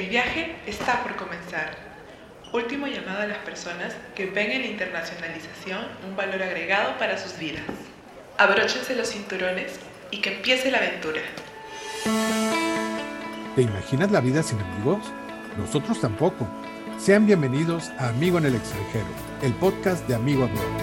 El viaje está por comenzar. Último llamado a las personas que ven en la internacionalización un valor agregado para sus vidas. Abróchense los cinturones y que empiece la aventura. ¿Te imaginas la vida sin amigos? Nosotros tampoco. Sean bienvenidos a Amigo en el extranjero, el podcast de Amigo Abroad.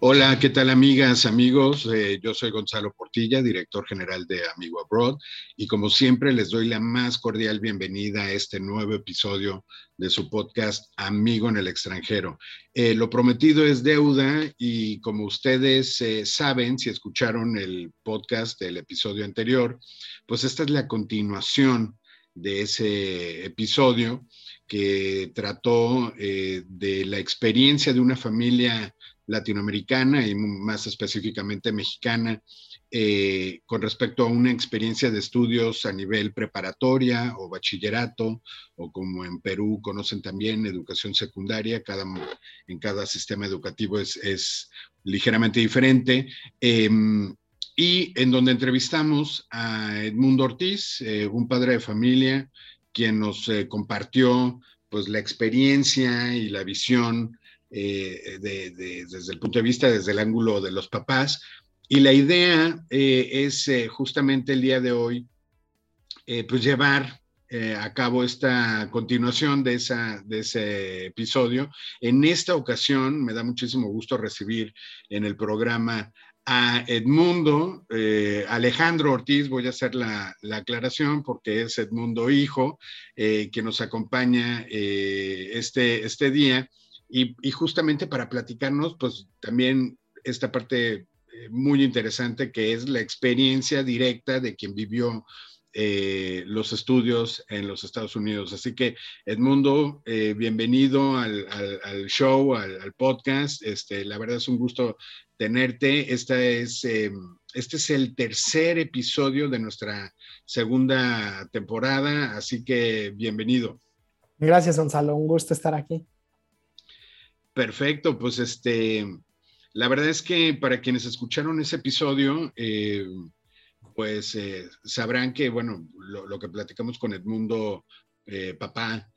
Hola, ¿qué tal amigas, amigos? Eh, yo soy Gonzalo Portilla, director general de Amigo Abroad, y como siempre les doy la más cordial bienvenida a este nuevo episodio de su podcast Amigo en el extranjero. Eh, lo prometido es deuda y como ustedes eh, saben, si escucharon el podcast del episodio anterior, pues esta es la continuación de ese episodio que trató de la experiencia de una familia latinoamericana y más específicamente mexicana eh, con respecto a una experiencia de estudios a nivel preparatoria o bachillerato, o como en Perú conocen también educación secundaria, cada, en cada sistema educativo es, ligeramente diferente. Em, y en donde entrevistamos a Edmundo Ortiz, eh, un padre de familia, quien nos eh, compartió pues la experiencia y la visión eh, desde el punto de vista, desde el ángulo de los papás. Y la idea eh, es eh, justamente el día de hoy, pues llevar a cabo esta continuación de, esa, de ese episodio. En esta ocasión me da muchísimo gusto recibir en el programa a Edmundo, Alejandro Ortiz, voy a hacer la, la aclaración porque es Edmundo hijo, que nos acompaña este, este día y, justamente para platicarnos, pues también esta parte eh, muy interesante que es la experiencia directa de quien vivió eh, los estudios en los Estados Unidos. Así que, Edmundo, eh, bienvenido al, show, al, podcast. Este, la verdad es un gusto tenerte. Esta es, este es el tercer episodio de nuestra segunda temporada, así que bienvenido. Gracias, Gonzalo. Un gusto estar aquí. Perfecto, pues este, la verdad es que para quienes escucharon ese episodio, eh, pues eh, sabrán que, bueno, lo, que platicamos con Edmundo, eh, papá,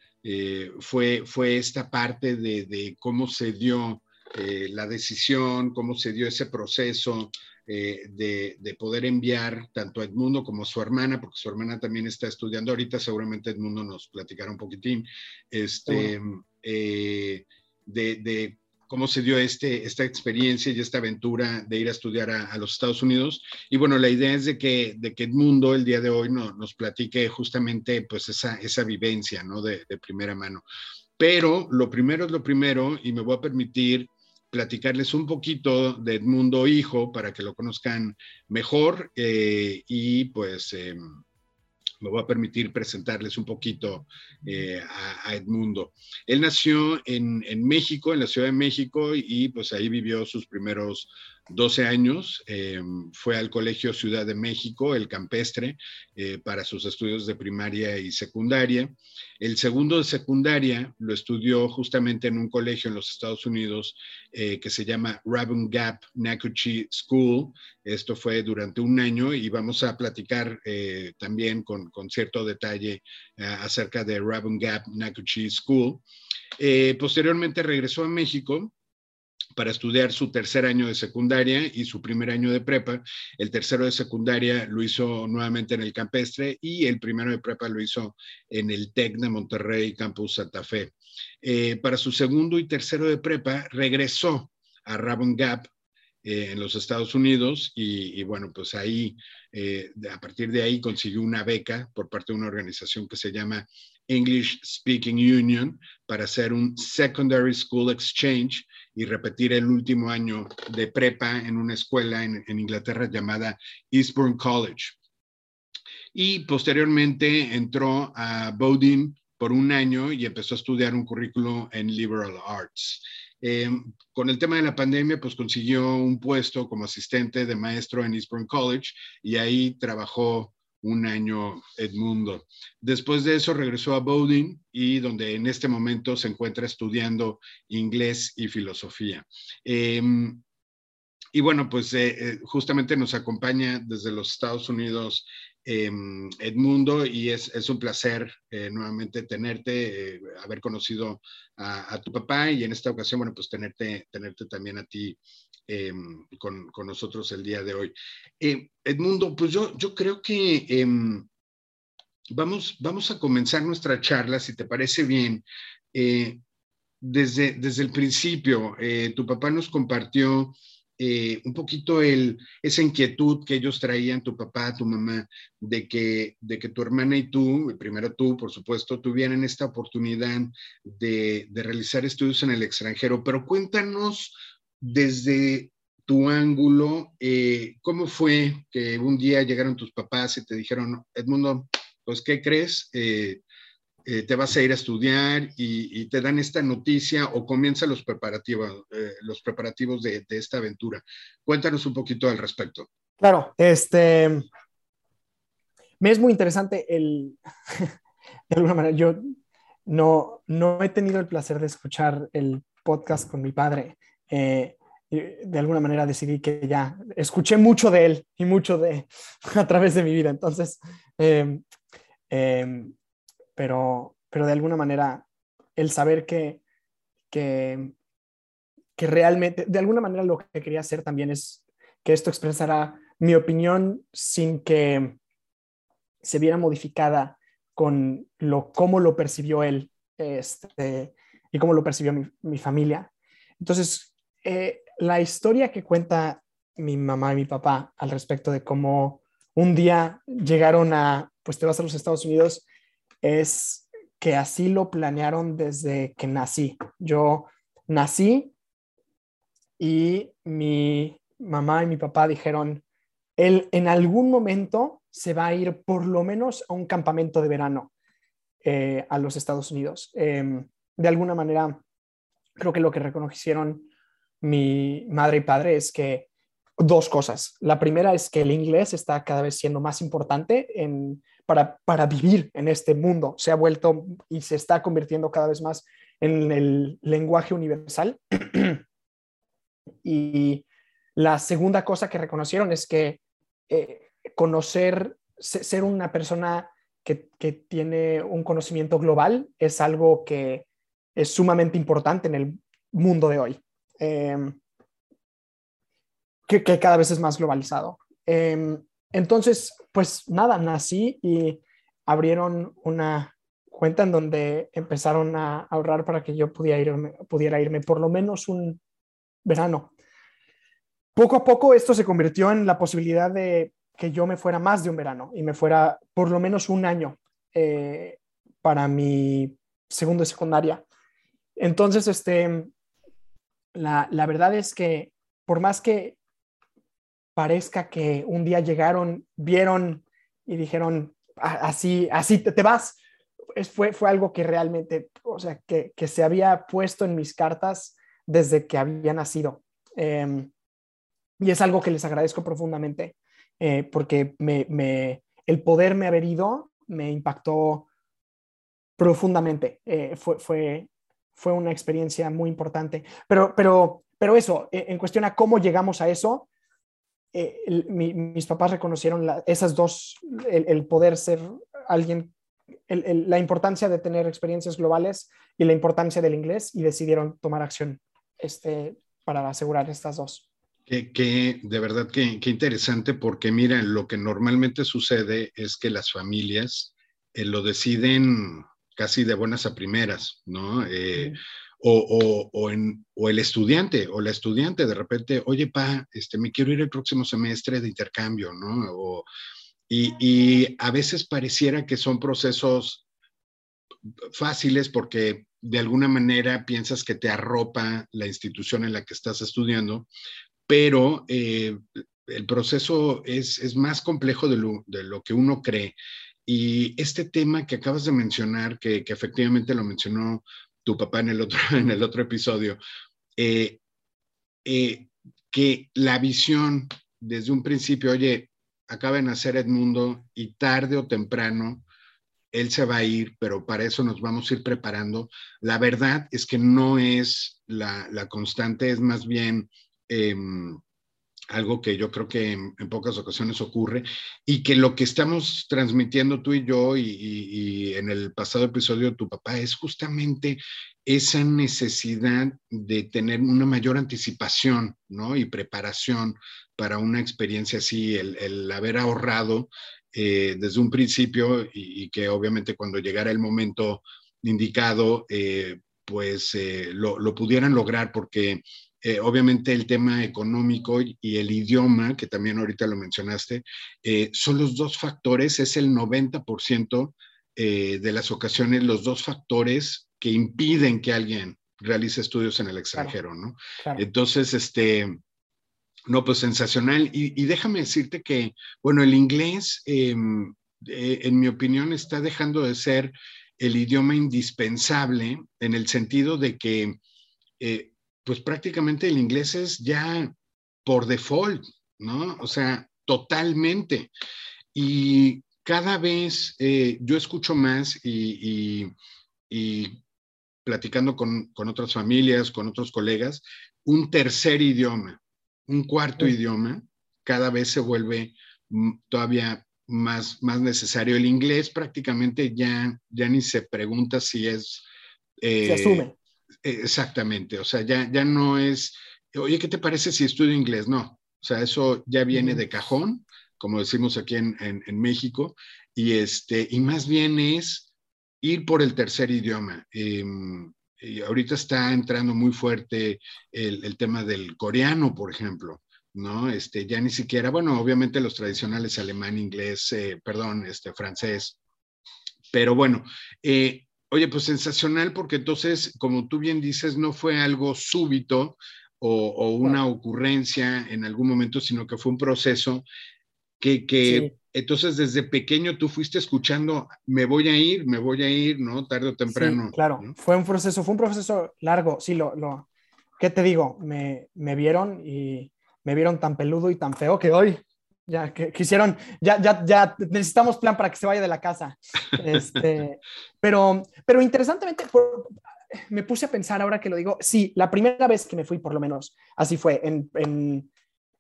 fue, fue esta parte de, cómo se dio la decisión, cómo se dio ese proceso de, de, poder enviar tanto a Edmundo como a su hermana, porque su hermana también está estudiando. Ahorita, seguramente Edmundo nos platicará un poquitín, este, de, cómo se dio este, esta experiencia y esta aventura de ir a estudiar a, los Estados Unidos. Y bueno, la idea es de que, de que Edmundo el día de hoy no, nos platique justamente pues esa, esa vivencia, ¿no? De, primera mano. Pero lo primero es lo primero y me voy a permitir platicarles un poquito de Edmundo Hijo para que lo conozcan mejor eh, y pues... Em, me voy a permitir presentarles un poquito eh, a, Edmundo. Él nació en, en, México, en la Ciudad de México, y pues ahí vivió sus primeros 12 años, eh, fue al Colegio Ciudad de México, el campestre, eh, para sus estudios de primaria y secundaria. El segundo de secundaria lo estudió justamente en un colegio en los Estados Unidos eh, que se llama Rabun Gap Nakuchi School. Esto fue durante un año y vamos a platicar también con, con, cierto detalle acerca de Rabun Gap Nakuchi School. posteriormente regresó a México para estudiar su tercer año de secundaria y su primer año de prepa. El tercero de secundaria lo hizo nuevamente en el campestre y el primero de prepa lo hizo en el TEC de Monterrey, Campus Santa Fe. Eh, para su segundo y tercero de prepa regresó a Rabon Gap eh, en los Estados Unidos y, bueno, pues ahí, eh, a partir de ahí consiguió una beca por parte de una organización que se llama English Speaking Union para hacer un Secondary School Exchange y repetir el último año de prepa en una escuela en, Inglaterra llamada Eastbourne College. Y posteriormente entró a Bowdoin por un año y empezó a estudiar un currículo en Liberal Arts. Eh, con el tema de la pandemia, pues consiguió un puesto como asistente de maestro en Eastbourne College y ahí trabajó un año Edmundo. Después de eso regresó a Bowdoin y donde en este momento se encuentra estudiando inglés y filosofía. Em, y bueno, pues eh, eh, justamente nos acompaña desde los Estados Unidos em, Edmundo, y es, un placer eh, nuevamente tenerte, eh, haber conocido a, tu papá y en esta ocasión, bueno, pues tenerte, tenerte también a ti em, con, nosotros el día de hoy. Edmundo, pues yo, yo creo que em, vamos, vamos a comenzar nuestra charla, si te parece bien. desde, desde el principio, tu papá nos compartió eh, un poquito el, esa inquietud que ellos traían, tu papá, tu mamá, de que, de que tu hermana y tú, primero tú, por supuesto, tuvieran esta oportunidad de, realizar estudios en el extranjero. Pero cuéntanos desde tu ángulo, eh, ¿cómo fue que un día llegaron tus papás y te dijeron, Edmundo, pues, ¿qué crees? Eh, eh, te vas a ir a estudiar y, te dan esta noticia o comienzan los preparativos, eh, los preparativos de, esta aventura. Cuéntanos un poquito al respecto. Claro, este, me es muy interesante el, de alguna manera, yo no, no he tenido el placer de escuchar el podcast con mi padre. Eh, de alguna manera decidí que ya escuché mucho de él y mucho de a través de mi vida. Entonces, eh, pero, pero de alguna manera el saber que, que, realmente, de alguna manera lo que quería hacer también es que esto expresara mi opinión sin que se viera modificada con lo, cómo lo percibió él este, y cómo lo percibió mi, mi familia. Entonces, eh, la historia que cuenta mi mamá y mi papá al respecto de cómo un día llegaron a, pues te vas a los Estados Unidos es que así lo planearon desde que nací. Yo nací y mi mamá y mi papá dijeron, él en algún momento se va a ir por lo menos a un campamento de verano eh, a los Estados Unidos. Em, de alguna manera, creo que lo que reconocieron mi madre y padre es que dos cosas. La primera es que el inglés está cada vez siendo más importante en, para, vivir en este mundo. Se ha vuelto y se está convirtiendo cada vez más en el lenguaje universal. y la segunda cosa que reconocieron es que eh, conocer, ser una persona que, tiene un conocimiento global es algo que es sumamente importante en el mundo de hoy, em, que, cada vez es más globalizado. Em, entonces, pues nada, nací y abrieron una cuenta en donde empezaron a ahorrar para que yo pudiera irme, pudiera irme por lo menos un verano. Poco a poco esto se convirtió en la posibilidad de que yo me fuera más de un verano y me fuera por lo menos un año eh, para mi segundo de secundaria. Entonces, este, la, la verdad es que por más que parezca que un día llegaron, vieron y dijeron, así, así te, vas. fue, fue algo que realmente, o sea, que, se había puesto en mis cartas desde que había nacido. Em, y es algo que les agradezco profundamente, eh, porque me, el poderme haber ido me impactó profundamente. Eh, fue, fue, fue una experiencia muy importante. Pero, pero, pero eso, e, en cuestión a cómo llegamos a eso, eh, mis papás reconocieron esas dos, el, poder ser alguien, la importancia de tener experiencias globales y la importancia del inglés y decidieron tomar acción este, para asegurar estas dos. Que, de verdad que, interesante porque mira, lo que normalmente sucede es que las familias eh, lo deciden casi de buenas a primeras, ¿no? Eh, o, o, en, o, el estudiante o la estudiante de repente, oye, pa, este, me quiero ir el próximo semestre de intercambio, ¿no? y, y, a veces pareciera que son procesos fáciles porque de alguna manera piensas que te arropa la institución en la que estás estudiando, pero eh, el proceso es, es más complejo de lo, de lo, que uno cree. Y este tema que acabas de mencionar, que, que efectivamente lo mencionó tu papá en el otro, en el otro episodio, eh, eh, que la visión desde un principio, oye, acaba de nacer Edmundo y tarde o temprano él se va a ir, pero para eso nos vamos a ir preparando. La verdad es que no es la, constante, es más bien em, algo que yo creo que en, pocas ocasiones ocurre y que lo que estamos transmitiendo tú y yo y, en el pasado episodio de tu papá es justamente esa necesidad de tener una mayor anticipación ¿no? y preparación para una experiencia así, el, haber ahorrado eh, desde un principio y, que obviamente cuando llegara el momento indicado, eh, pues eh, lo, lo, pudieran lograr porque eh, obviamente el tema económico y el idioma, que también ahorita lo mencionaste, eh, son los dos factores, es el 90% eh, de las ocasiones los dos factores que impiden que alguien realice estudios en el extranjero, ¿no? Entonces, este, no, pues sensacional. Y, déjame decirte que, bueno, el inglés, em, en mi opinión, está dejando de ser el idioma indispensable en el sentido de que pues prácticamente el inglés es ya por default, ¿no? O sea, totalmente. Y cada vez eh, yo escucho más y, platicando con, otras familias, con otros colegas, un tercer idioma, un cuarto idioma, cada vez se vuelve todavía más, más necesario. El inglés prácticamente ya, ya ni se pregunta si es... se asume. Exactamente, o sea, ya, ya no es, oye, ¿qué te parece si estudio inglés? No, o sea, eso ya viene de cajón, como decimos aquí en, México, y, este, y más bien es ir por el tercer idioma. Em, y ahorita está entrando muy fuerte el, tema del coreano, por ejemplo, ¿no? Este, ya ni siquiera, bueno, obviamente los tradicionales alemán, inglés, eh, perdón, este, francés, pero bueno, eh, Oye, pues sensacional porque entonces, como tú bien dices, no fue algo súbito o, una ocurrencia en algún momento, sino que fue un proceso que, entonces desde pequeño tú fuiste escuchando, me voy a ir, me voy a ir, ¿no? Tarde o temprano. claro, fue un proceso, fue un proceso largo, sí, lo, lo ¿qué te digo? Me, me vieron y me vieron tan peludo y tan feo que hoy ya que quisieron, ya, ya, ya necesitamos plan para que se vaya de la casa. Este, pero, pero interesantemente, me puse a pensar ahora que lo digo, sí, la primera vez que me fui, por lo menos, así fue, en, en,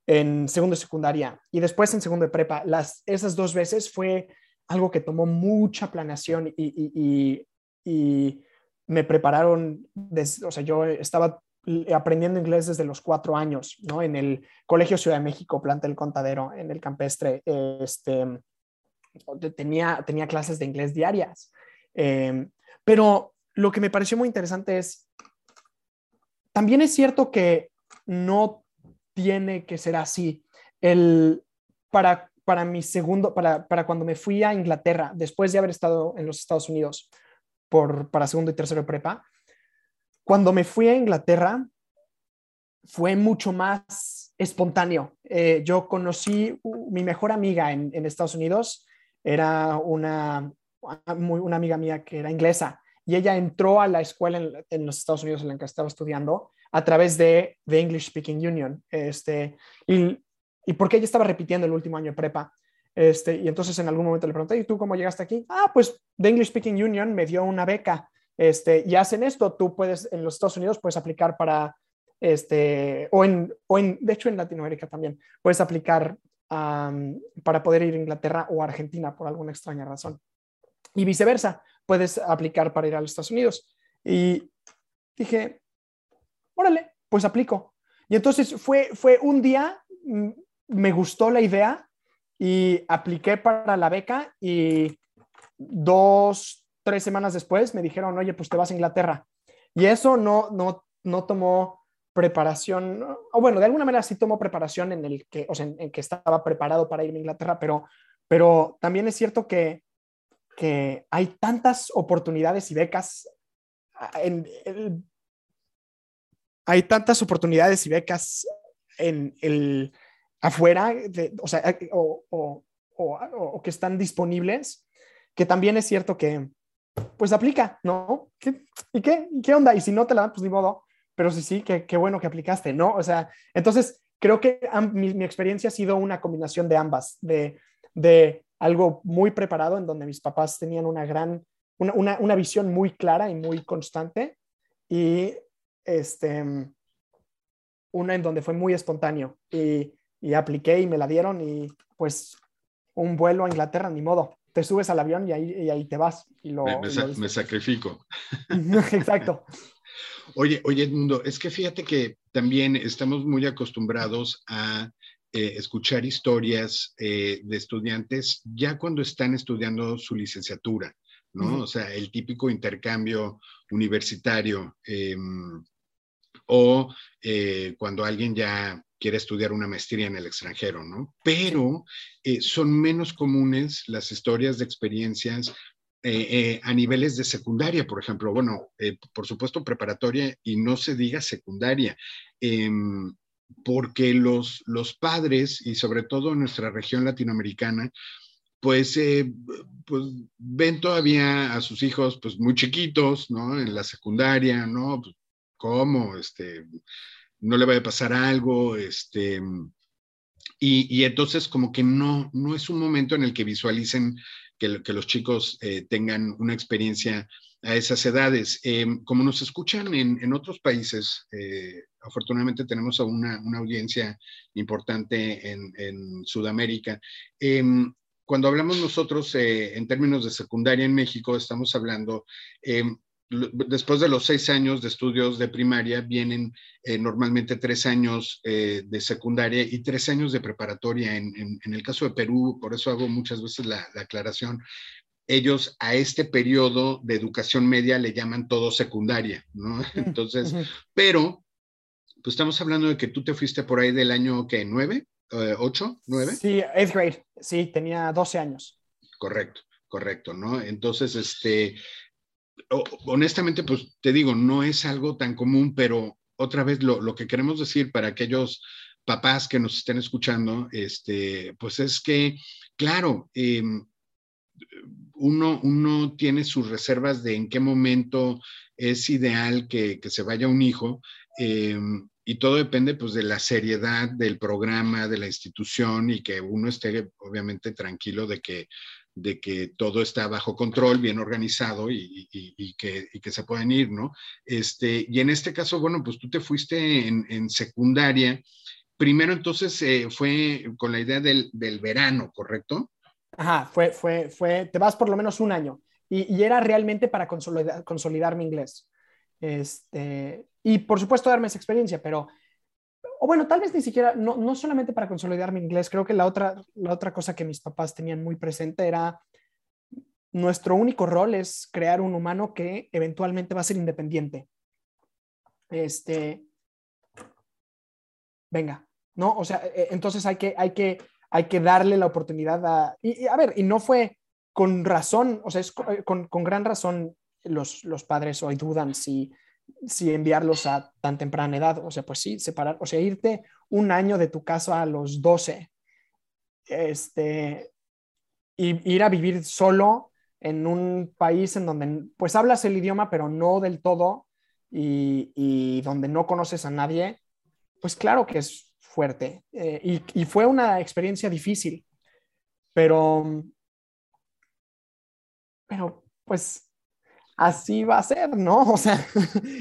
en segundo de secundaria y después en segundo de prepa, las, esas dos veces fue algo que tomó mucha planeación y, y, y, me prepararon, o sea, yo estaba aprendiendo inglés desde los cuatro años, ¿no? En el Colegio Ciudad de México, Planta del Contadero, en el campestre, este, tenía, tenía clases de inglés diarias. Em, pero lo que me pareció muy interesante es, también es cierto que no tiene que ser así. El, para, para mi segundo, para, para cuando me fui a Inglaterra, después de haber estado en los Estados Unidos por, para segundo y tercero de prepa, cuando me fui a Inglaterra, fue mucho más espontáneo. Eh, yo conocí mi mejor amiga en, Estados Unidos, era una, una amiga mía que era inglesa, y ella entró a la escuela en, los Estados Unidos en la que estaba estudiando a través de The English Speaking Union. Este, y, y porque ella estaba repitiendo el último año de prepa. Este, y entonces en algún momento le pregunté, ¿y tú cómo llegaste aquí? Ah, pues The English Speaking Union me dio una beca este, y hacen esto, tú puedes, en los Estados Unidos puedes aplicar para, este, o en, o en de hecho en Latinoamérica también, puedes aplicar para poder ir a Inglaterra o Argentina por alguna extraña razón. Y viceversa, puedes aplicar para ir a los Estados Unidos. Y dije, órale, pues aplico. Y entonces fue, fue un día, me gustó la idea y apliqué para la beca y dos, tres semanas después me dijeron, oye, pues te vas a Inglaterra. Y eso no, no, no tomó preparación, o bueno, de alguna manera sí tomó preparación en el que, o sea, en, que estaba preparado para ir a Inglaterra, pero, pero también es cierto que, que hay tantas oportunidades y becas en, hay tantas oportunidades y becas en el afuera, o sea, o, o, que están disponibles, que también es cierto que, pues aplica, ¿no? ¿Y qué? qué onda? Y si no te la dan, pues ni modo. Pero sí, sí, qué, qué bueno que aplicaste, ¿no? O sea, entonces creo que mi, experiencia ha sido una combinación de ambas, de, de algo muy preparado en donde mis papás tenían una gran, una, una, una visión muy clara y muy constante y este, una en donde fue muy espontáneo y y apliqué y me la dieron y pues un vuelo a Inglaterra, ni modo. Te subes al avión y ahí, ahí te vas. Y lo, me, sacrifico. Exacto. Oye, oye, Edmundo, es que fíjate que también estamos muy acostumbrados a eh, escuchar historias eh, de estudiantes ya cuando están estudiando su licenciatura, ¿no? O sea, el típico intercambio universitario em, o eh, cuando alguien ya quiere estudiar una maestría en el extranjero, ¿no? Pero son menos comunes las historias de experiencias a niveles de secundaria, por ejemplo, bueno, por supuesto preparatoria y no se diga secundaria. Em, porque los, los padres, y sobre todo en nuestra región latinoamericana, pues, eh, pues ven todavía a sus hijos pues muy chiquitos, ¿no? En la secundaria, ¿no? Pues, ¿Cómo? Este, no le va a pasar algo, este, y, y, entonces como que no, no es un momento en el que visualicen que, los chicos eh, tengan una experiencia a esas edades. Eh, como nos escuchan en, en otros países, eh, afortunadamente tenemos una, una audiencia importante en, en Sudamérica. Em, cuando hablamos nosotros eh, en términos de secundaria en México, estamos hablando, em, después de los seis años de estudios de primaria, vienen normalmente tres años de secundaria y tres años de preparatoria. En, en, el caso de Perú, por eso hago muchas veces la, la aclaración, ellos a este periodo de educación media le llaman todo secundaria, ¿no? Entonces, pero, pues estamos hablando de que tú te fuiste por ahí del año, ¿qué? ¿Nueve? Eh, ¿Ocho? ¿Nueve? Sí, eighth grade, sí, tenía 12 años. Correcto, correcto, ¿no? Entonces, este, honestamente, pues te digo, no es algo tan común, pero otra vez lo, que queremos decir para aquellos papás que nos estén escuchando, este, pues es que, claro, eh, uno, uno tiene sus reservas de en qué momento es ideal que, se vaya un hijo. Eh, y todo depende pues de la seriedad del programa, de la institución y que uno esté obviamente tranquilo de que, de que todo está bajo control, bien organizado y, que, se pueden ir, ¿no? Este, y en este caso, bueno, pues tú te fuiste en, secundaria. Primero entonces eh, fue con la idea del, del verano, ¿correcto? Ajá, fue, fue, fue, te vas por lo menos un año. Y, era realmente para consolidar, consolidar, mi inglés. Este, y por supuesto darme esa experiencia, pero, o bueno, tal vez ni siquiera, no, no solamente para consolidar mi inglés, creo que la otra, la otra cosa que mis papás tenían muy presente era, nuestro único rol es crear un humano que eventualmente va a ser independiente. Este, venga, ¿no? O sea, e, entonces hay que, hay que hay que darle la oportunidad a... Y, a ver, y no fue con razón, o sea, es eh, con, con gran razón los, los, padres hoy dudan si, si enviarlos a tan temprana edad. O sea, pues sí, separar, o sea, irte un año de tu casa a los 12, este, y ir a vivir solo en un país en donde pues hablas el idioma, pero no del todo, y, y donde no conoces a nadie, pues claro que es fuerte. Eh, y, fue una experiencia difícil, pero, pero pues así va a ser, ¿no? O sea,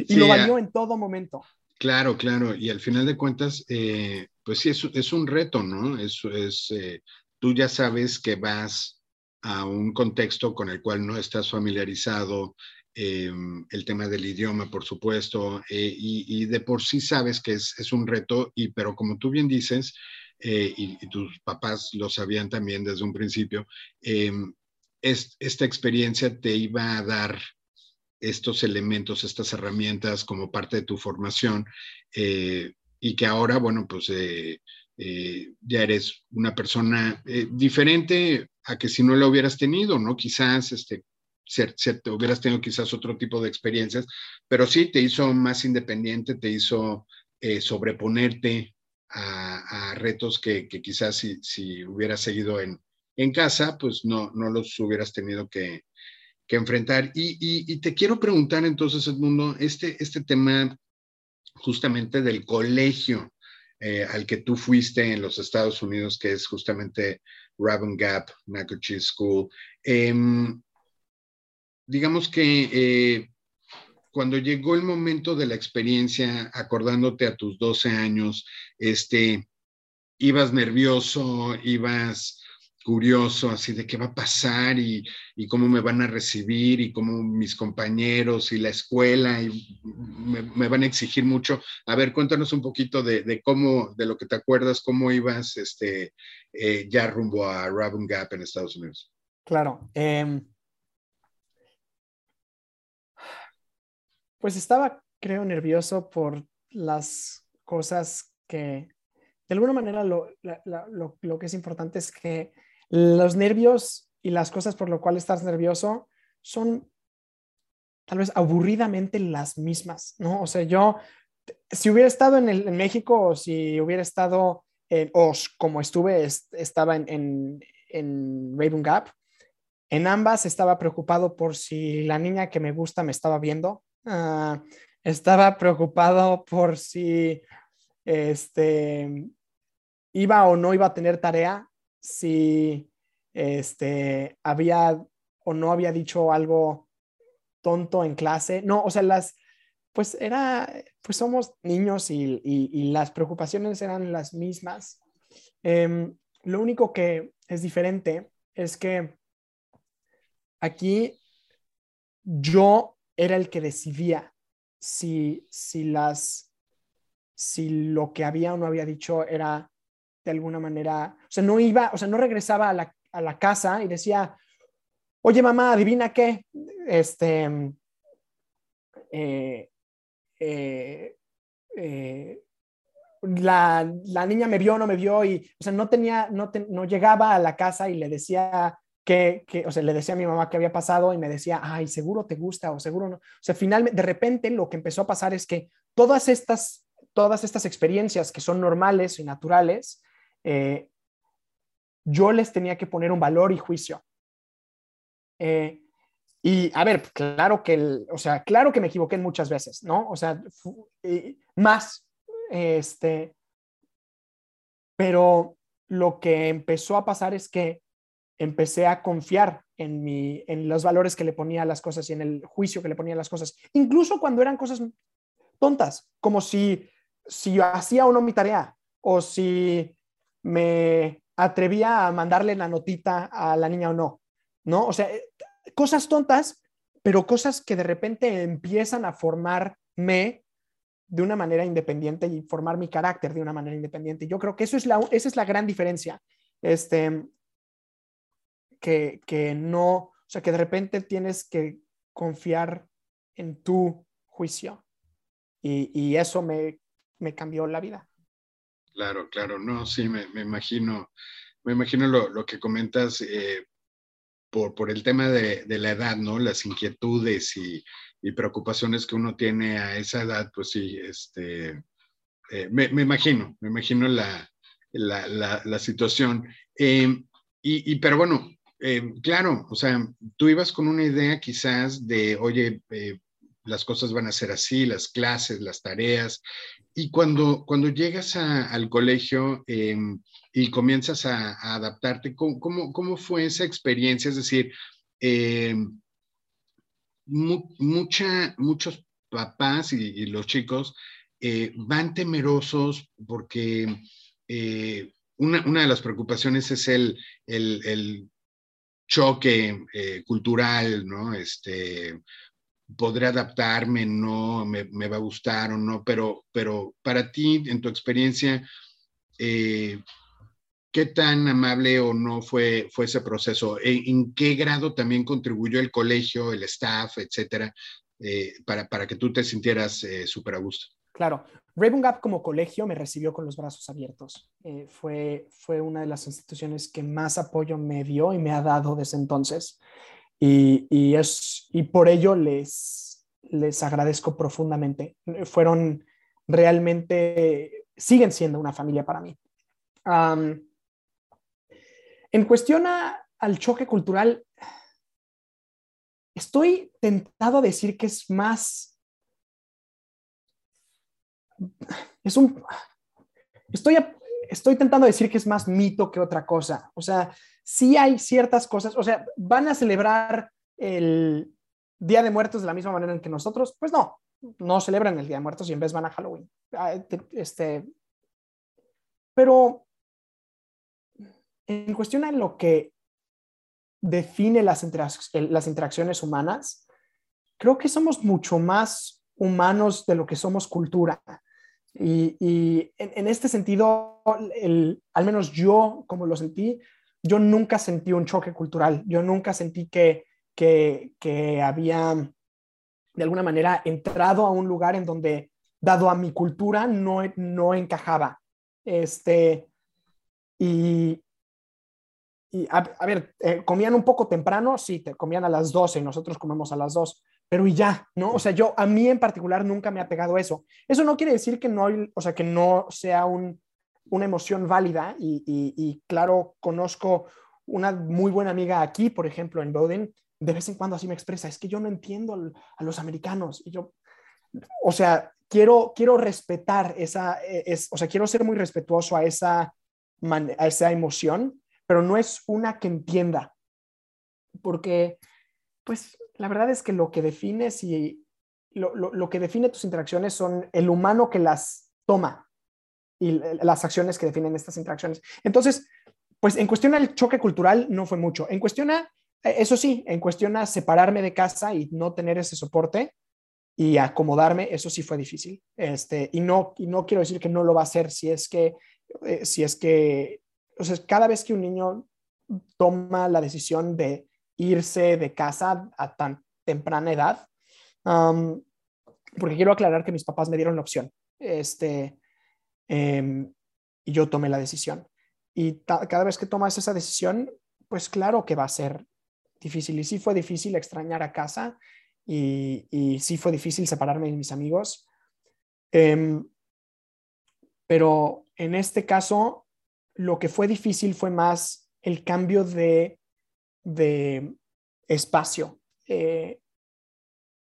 y lo valió en todo momento. Claro, claro. Y al final de cuentas, eh, pues sí, es, es, un reto, ¿no? Es, es eh, tú ya sabes que vas a un contexto con el cual no estás familiarizado, eh, el tema del idioma, por supuesto, eh, y, de por sí sabes que es, es un reto, y, pero como tú bien dices, eh, y, tus papás lo sabían también desde un principio, es, esta experiencia te iba a dar estos elementos, estas herramientas como parte de tu formación, y que ahora, bueno, pues ya eres una persona diferente a que si no la hubieras tenido, ¿no? Quizás este, te hubieras tenido quizás otro tipo de experiencias, pero sí te hizo más independiente, te hizo eh, sobreponerte a, retos que, quizás si, si, hubieras seguido en, en casa, pues no, no los hubieras tenido que, que enfrentar. Y, te quiero preguntar entonces, Edmundo, este, este tema justamente del colegio eh, al que tú fuiste en los Estados Unidos, que es justamente Raven Gap, Macochi School. Eh, digamos que eh, cuando llegó el momento de la experiencia, acordándote a tus 12 años, este, ibas nervioso, ibas curioso, así de qué va a pasar y, cómo me van a recibir y cómo mis compañeros y la escuela y me, van a exigir mucho. A ver, cuéntanos un poquito de, cómo, de lo que te acuerdas, cómo ibas este, eh, ya rumbo a Rabun Gap en Estados Unidos. Claro. Em, pues estaba, creo, nervioso por las cosas que, de alguna manera, lo, lo que es importante es que los nervios y las cosas por lo cual estás nervioso son tal vez aburridamente las mismas, ¿no? O sea, yo, si hubiera estado en, el, México o si hubiera estado, en, o como estuve, estaba en, en, Raven Gap, en ambas estaba preocupado por si la niña que me gusta me estaba viendo, ah, estaba preocupado por si este, iba o no iba a tener tarea, si este, había o no había dicho algo tonto en clase. No, o sea, las, pues era, pues somos niños y, las preocupaciones eran las mismas. Em, lo único que es diferente es que aquí yo era el que decidía si, si las, si lo que había o no había dicho era de alguna manera, o sea, no iba, o sea, no regresaba a la, a la casa y decía, oye mamá, adivina qué, este, eh, eh, eh, la, la, niña me vio, no me vio y, o sea, no tenía, no, no llegaba a la casa y le decía que, que, o sea, le decía a mi mamá qué había pasado y me decía, ay, seguro te gusta o seguro no. O sea, finalmente, de repente lo que empezó a pasar es que todas estas, todas estas experiencias que son normales y naturales, eh, yo les tenía que poner un valor y juicio. Eh, y a ver, claro que, o sea, claro que me equivoqué muchas veces, ¿no? O sea, más, este, pero lo que empezó a pasar es que empecé a confiar en, mi, en los valores que le ponía a las cosas y en el juicio que le ponía a las cosas, incluso cuando eran cosas tontas, como si, si yo hacía o no mi tarea, o si me atrevía a mandarle la notita a la niña o no, ¿no? O sea, cosas tontas, pero cosas que de repente empiezan a formarme de una manera independiente y formar mi carácter de una manera independiente. Yo creo que eso es la, esa es la gran diferencia. Este, que, que no, o sea, que de repente tienes que confiar en tu juicio. Y, y eso me, me cambió la vida. Claro, claro, no, sí, me, imagino, me imagino lo, que comentas eh, por, por, el tema de, la edad, ¿no? Las inquietudes y, preocupaciones que uno tiene a esa edad, pues sí, este, eh, me, imagino, me imagino la, la, situación. Em, y, pero bueno, em, claro, o sea, tú ibas con una idea quizás de, oye, eh, las cosas van a ser así, las clases, las tareas, y cuando, cuando llegas al colegio em, y comienzas a, adaptarte, ¿cómo, ¿cómo, fue esa experiencia? Es decir, em, mucha, muchos papás y, los chicos eh, van temerosos porque eh, una, una, de las preocupaciones es el, el, el choque eh, cultural, ¿no? Este, podré adaptarme, no, me, va a gustar o no, pero, pero para ti, en tu experiencia, eh, ¿qué tan amable o no fue, fue ese proceso? ¿En, qué grado también contribuyó el colegio, el staff, etcétera, eh, para, para, que tú te sintieras eh, súper a gusto? Claro, Raven Gap como colegio me recibió con los brazos abiertos. fue, fue una de las instituciones que más apoyo me dio y me ha dado desde entonces. Y, es, y por ello les, les agradezco profundamente. Fueron realmente, siguen siendo una familia para mí. en cuestión al choque cultural, estoy tentado a decir que es más, es un, estoy, estoy tentando a decir que es más mito que otra cosa. O sea, sí hay ciertas cosas, o sea, van a celebrar el Día de Muertos de la misma manera en que nosotros, pues no, no celebran el Día de Muertos y en vez van a Halloween. Este, pero en cuestión a lo que define las, las interacciones humanas, creo que somos mucho más humanos de lo que somos cultura. Y, en, este sentido, al menos yo, como lo sentí, yo nunca sentí un choque cultural, yo nunca sentí que, que, había de alguna manera entrado a un lugar en donde, dado a mi cultura, no, no encajaba. Este, y, a, ver, eh, comían un poco temprano, sí, te comían a las 12 y nosotros comemos a las 2, pero y ya, ¿no? O sea, yo, a mí en particular nunca me ha pegado eso. Eso no quiere decir que no, o sea, que no sea un, una emoción válida y, claro, conozco una muy buena amiga aquí, por ejemplo, en Bowden, de vez en cuando así me expresa, es que yo no entiendo a los americanos y yo, o sea, quiero, quiero respetar esa, e, es, o sea, quiero ser muy respetuoso a esa, a esa emoción, pero no es una que entienda, porque, pues, la verdad es que lo que define si lo, lo, que define tus interacciones son el humano que las toma y las acciones que definen estas interacciones. Entonces, pues en cuestión al choque cultural no fue mucho. En cuestión a, eso sí, en cuestión a separarme de casa y no tener ese soporte y acomodarme, eso sí fue difícil. Este, y, no, y no quiero decir que no lo va a hacer si es que, eh, si es que, o sea, cada vez que un niño toma la decisión de irse de casa a tan temprana edad. porque quiero aclarar que mis papás me dieron la opción. Este, em, y yo tomé la decisión. Y cada vez que tomas esa decisión, pues claro que va a ser difícil. Y sí fue difícil extrañar a casa y, y sí fue difícil separarme de mis amigos. Em, pero en este caso, lo que fue difícil fue más el cambio de de espacio eh,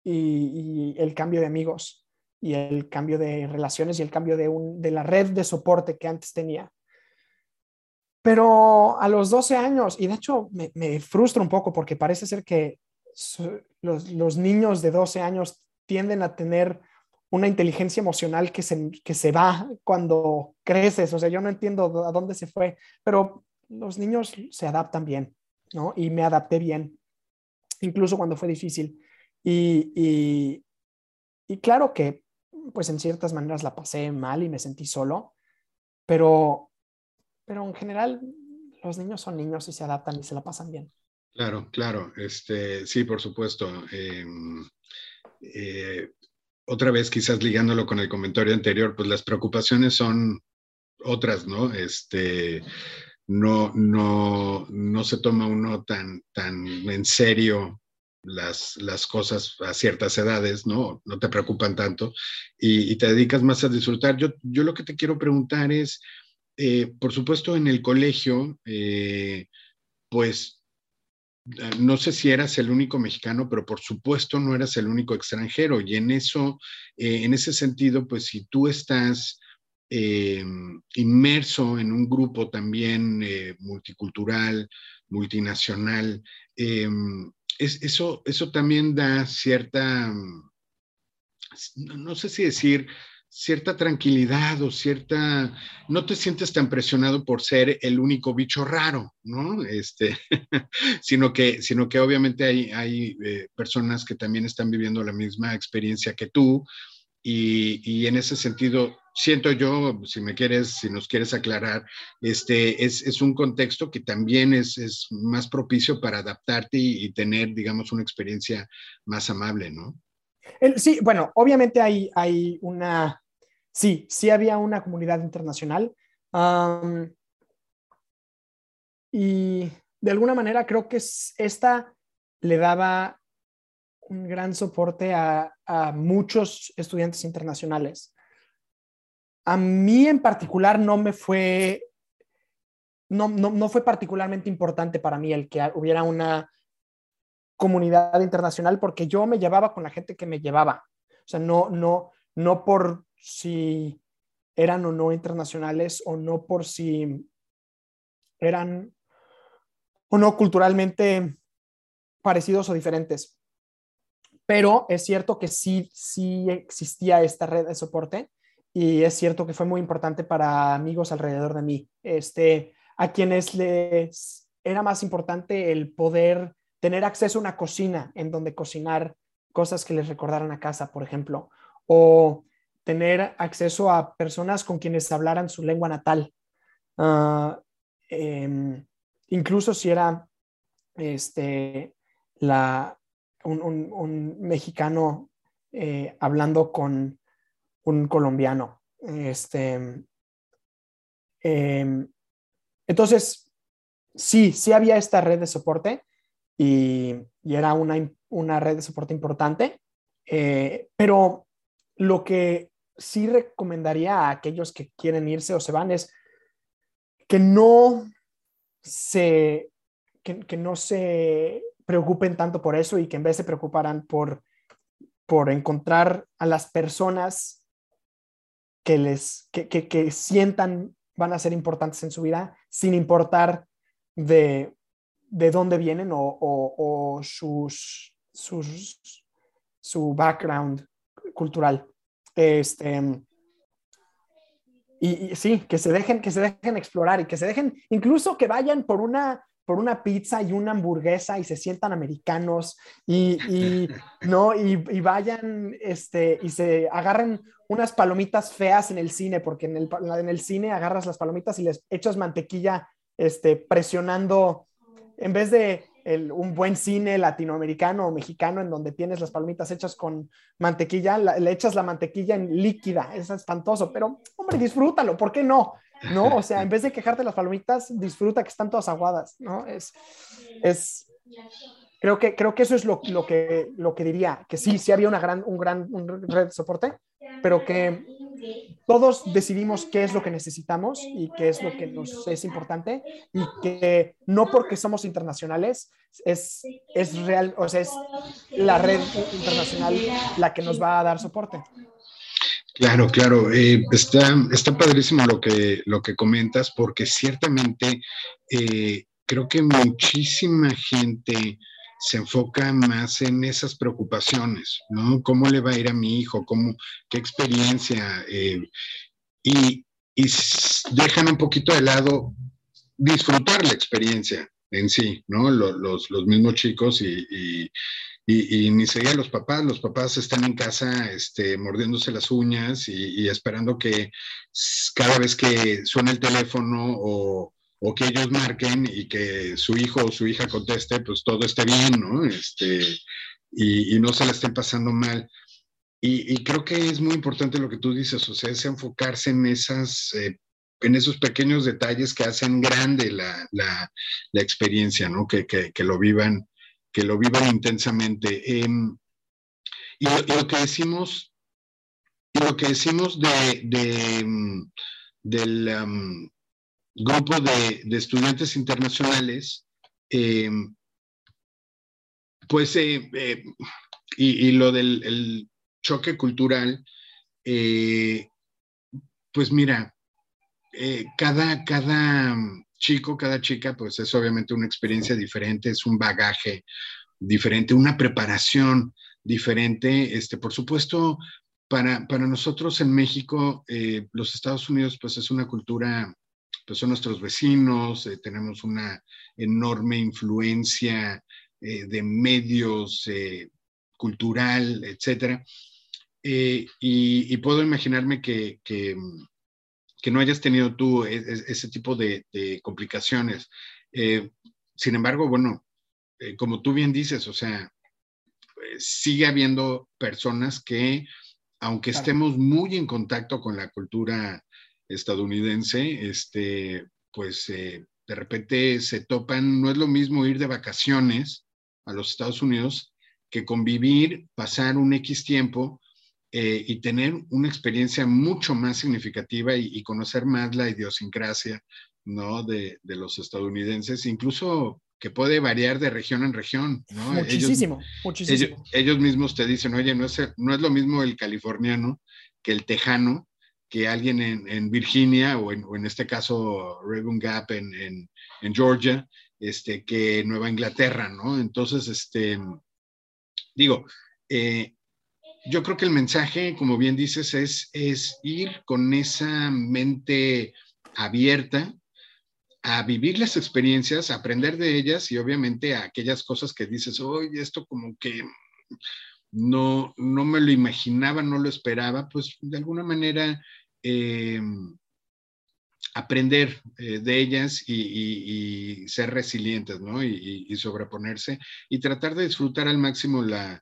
y, el cambio de amigos y el cambio de relaciones y el cambio de, un, de la red de soporte que antes tenía. Pero a los 12 años, y de hecho me, me frustra un poco porque parece ser que los, los, niños de 12 años tienden a tener una inteligencia emocional que se, que se va cuando creces. O sea, yo no entiendo a dónde se fue, pero los niños se adaptan bien. Y me adapté bien, incluso cuando fue difícil. Y, y, claro que, pues en ciertas maneras la pasé mal y me sentí solo, pero, pero en general los niños son niños y se adaptan y se la pasan bien. Claro, claro, este, sí, por supuesto. Em, eh, otra vez, quizás ligándolo con el comentario anterior, pues las preocupaciones son otras, ¿no? Este, no, no, no se toma uno tan, tan en serio las, las, cosas a ciertas edades, ¿no? No te preocupan tanto y, te dedicas más a disfrutar. Yo, yo lo que te quiero preguntar es, eh, por supuesto, en el colegio, eh, pues no sé si eras el único mexicano, pero por supuesto no eras el único extranjero. Y en eso, eh, en ese sentido, pues si tú estás eh, inmerso en un grupo también eh, multicultural, multinacional. Eh, eso, eso también da cierta, no sé si decir, cierta tranquilidad o cierta, no te sientes tan presionado por ser el único bicho raro, ¿no? Este, sino, que, sino que obviamente hay, hay personas que también están viviendo la misma experiencia que tú y, en ese sentido siento yo, si me quieres, si nos quieres aclarar, este, es, es un contexto que también es, es más propicio para adaptarte y, tener, digamos, una experiencia más amable, ¿no? sí, bueno, obviamente hay, hay una, sí, sí había una comunidad internacional. y de alguna manera creo que esta le daba un gran soporte a, muchos estudiantes internacionales a mí en particular no me fue, no, no, fue particularmente importante para mí el que hubiera una comunidad internacional porque yo me llevaba con la gente que me llevaba. O sea, no, no, no por si eran o no internacionales o no por si eran o no culturalmente parecidos o diferentes. Pero es cierto que sí, sí existía esta red de soporte y es cierto que fue muy importante para amigos alrededor de mí. Este, a quienes les era más importante el poder tener acceso a una cocina en donde cocinar cosas que les recordaran a casa, por ejemplo, o tener acceso a personas con quienes hablaran su lengua natal. Ah, em, incluso si era este, la, un, mexicano eh, hablando con un colombiano. Este, em, entonces, sí, sí había esta red de soporte y, era una, red de soporte importante, eh, pero lo que sí recomendaría a aquellos que quieren irse o se van es que no se, que, no se preocupen tanto por eso y que en vez se preocuparan por, por encontrar a las personas que les que, que, sientan van a ser importantes en su vida sin importar de, de dónde vienen o, o, sus, sus, su background cultural. Este, y, sí, que se dejen, que se dejen explorar y que se dejen, incluso que vayan por una, por una pizza y una hamburguesa y se sientan americanos y, y no y, y, vayan este y se agarren unas palomitas feas en el cine porque en el, en el cine agarras las palomitas y les echas mantequilla este presionando en vez de un buen cine latinoamericano o mexicano en donde tienes las palomitas hechas con mantequilla, le echas la mantequilla en líquida, es espantoso, pero hombre, disfrútalo, ¿por qué no? ¿No? O sea, en vez de quejarte las palomitas, disfruta que están todas aguadas, ¿no? Es, es, creo que, creo que eso es lo, lo, que, lo que diría, que sí, sí había una gran, un gran red de soporte, pero que todos decidimos qué es lo que necesitamos y qué es lo que es importante y que no porque somos internacionales es, es real, o sea, es la red internacional la que nos va a dar soporte. Claro, claro. Eh, está, está padrísimo lo que, lo que comentas porque ciertamente eh, creo que muchísima gente se enfoca más en esas preocupaciones, ¿no? ¿Cómo le va a ir a mi hijo? ¿Cómo, ¿Qué experiencia? Eh, y, y, dejan un poquito de lado disfrutar la experiencia en sí, ¿no? Los, los, los mismos chicos y, y, y, ni siquiera los papás, los papás están en casa este, mordiéndose las uñas y, esperando que cada vez que suena el teléfono o, o que ellos marquen y que su hijo o su hija conteste, pues todo esté bien, ¿no? Este, y, no se la estén pasando mal. Y, creo que es muy importante lo que tú dices, o sea, es enfocarse en, esas, eh, en esos pequeños detalles que hacen grande la, la, la experiencia, ¿no? Que, que, que, lo vivan, que lo vivan intensamente. Em, y, lo que decimos, lo que decimos de, mm, del, grupo de, estudiantes internacionales, eh, pues, eh, eh, y, lo del choque cultural, pues mira, cada, cada chico, cada chica, pues es obviamente una experiencia diferente, es un bagaje diferente, una preparación diferente. Este, por supuesto, para, para nosotros en México, los Estados Unidos, pues es una cultura pues son nuestros vecinos, eh, tenemos una enorme influencia eh, de medios eh, cultural, etcétera. Y, puedo imaginarme que, no hayas tenido tú e, e, ese tipo de, complicaciones. sin embargo, bueno, como tú bien dices, o sea, pues, sigue habiendo personas que, aunque estemos muy en contacto con la cultura estadounidense, este, pues eh, de repente se topan, no es lo mismo ir de vacaciones a los Estados Unidos que convivir, pasar un X tiempo eh, y tener una experiencia mucho más significativa y, conocer más la idiosincrasia ¿no? de, de, los estadounidenses, incluso que puede variar de región en región. ¿no? Muchísimo, muchísimo. Ellos, mismos te dicen, oye, no es, no es lo mismo el californiano que el tejano, que alguien en, Virginia o en, este caso Raven Gap en, Georgia, este, que Nueva Inglaterra, ¿no? Entonces, este, digo, eh, yo creo que el mensaje, como bien dices, es, ir con esa mente abierta a vivir las experiencias, aprender de ellas y obviamente a aquellas cosas que dices, oye, esto como que no, no me lo imaginaba, no lo esperaba, pues de alguna manera eh, aprender eh, de ellas y, ser resilientes, ¿no? Y, sobreponerse y tratar de disfrutar al máximo la,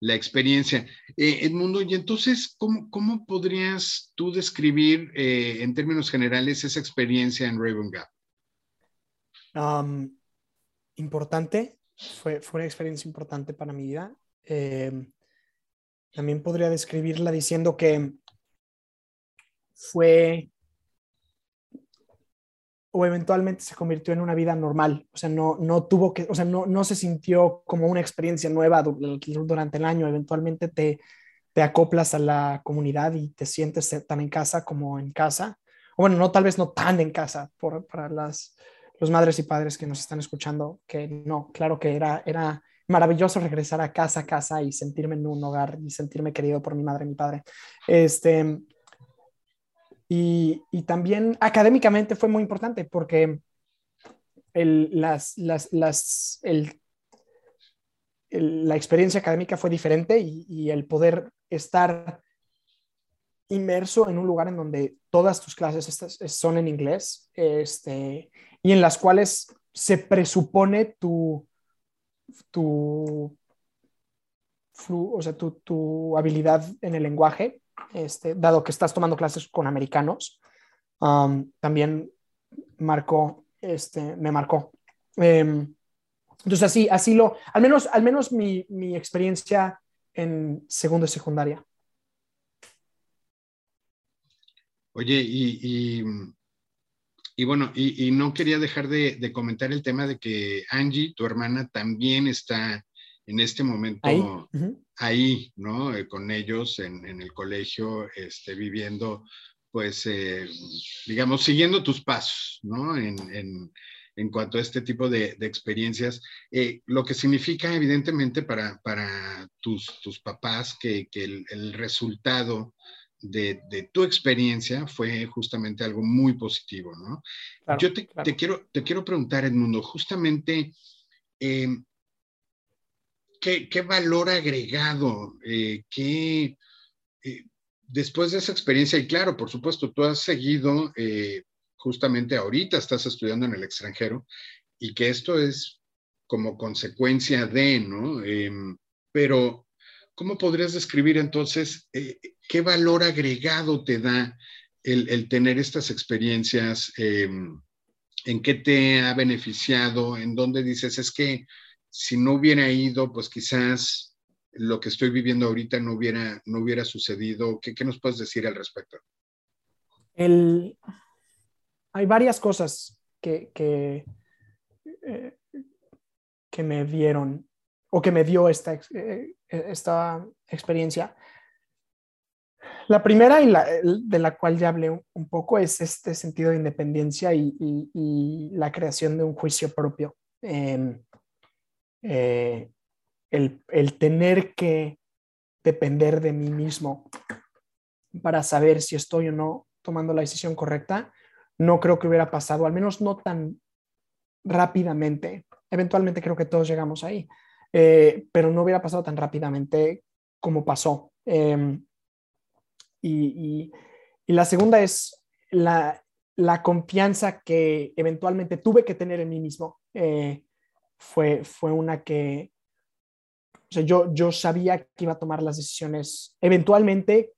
experiencia. Eh, Edmundo, y entonces, ¿cómo, podrías tú describir en términos generales esa experiencia en Raven Gap? importante, fue, fue una experiencia importante para mi vida. Em, también podría describirla diciendo que fue o eventualmente se convirtió en una vida normal, o sea, no, no tuvo que, o sea, no, no se sintió como una experiencia nueva durante el año, eventualmente te, te acoplas a la comunidad y te sientes tan en casa como en casa, o bueno, no tal vez no tan en casa por, para las los madres y padres que nos están escuchando, que no, claro que era, era maravilloso regresar a casa, a casa y sentirme en un hogar y sentirme querido por mi madre y mi padre. Este, y, también académicamente fue muy importante porque el, las, las, las, el, la experiencia académica fue diferente y, y, el poder estar inmerso en un lugar en donde todas tus clases son en inglés este, y en las cuales se presupone tu, tu, o sea, tu, tu habilidad en el lenguaje, este, dado que estás tomando clases con americanos, um, también marcó, este, me marcó. Em, entonces así, así lo, al menos, al menos mi, experiencia en segundo y secundaria. Oye, y, bueno, y, no quería dejar de, comentar el tema de que Angie, tu hermana, también está en este momento ahí, ¿no? Eh, con ellos en, el colegio, este, viviendo, pues, eh, digamos, siguiendo tus pasos, ¿no? En, cuanto a este tipo de, experiencias, eh, lo que significa evidentemente para, para tus, tus papás que, que el, el, resultado de, tu experiencia fue justamente algo muy positivo, ¿no? Yo te, quiero, te quiero preguntar, Edmundo, justamente, ¿qué, valor agregado, eh, qué, eh, después de esa experiencia, y claro, por supuesto, tú has seguido, eh, justamente ahorita estás estudiando en el extranjero, y que esto es como consecuencia de, ¿no? Em, pero ¿Cómo podrías describir entonces qué valor agregado te da el, tener estas experiencias? Em, ¿En qué te ha beneficiado? ¿En dónde dices, es que si no hubiera ido, pues quizás lo que estoy viviendo ahorita no hubiera, no hubiera sucedido? ¿Qué, nos puedes decir al respecto? Hay varias cosas que, que, eh, que me dieron o que me dio esta, eh, esta experiencia. La primera y la, de la cual ya hablé un poco es este sentido de independencia y, la creación de un juicio propio. Em, eh, el, tener que depender de mí mismo para saber si estoy o no tomando la decisión correcta, no creo que hubiera pasado, al menos no tan rápidamente. Eventualmente creo que todos llegamos ahí, eh, pero no hubiera pasado tan rápidamente como pasó. Em, y, la segunda es la, confianza que eventualmente tuve que tener en mí mismo. Eh, fue, fue una que, yo, yo sabía que iba a tomar las decisiones eventualmente,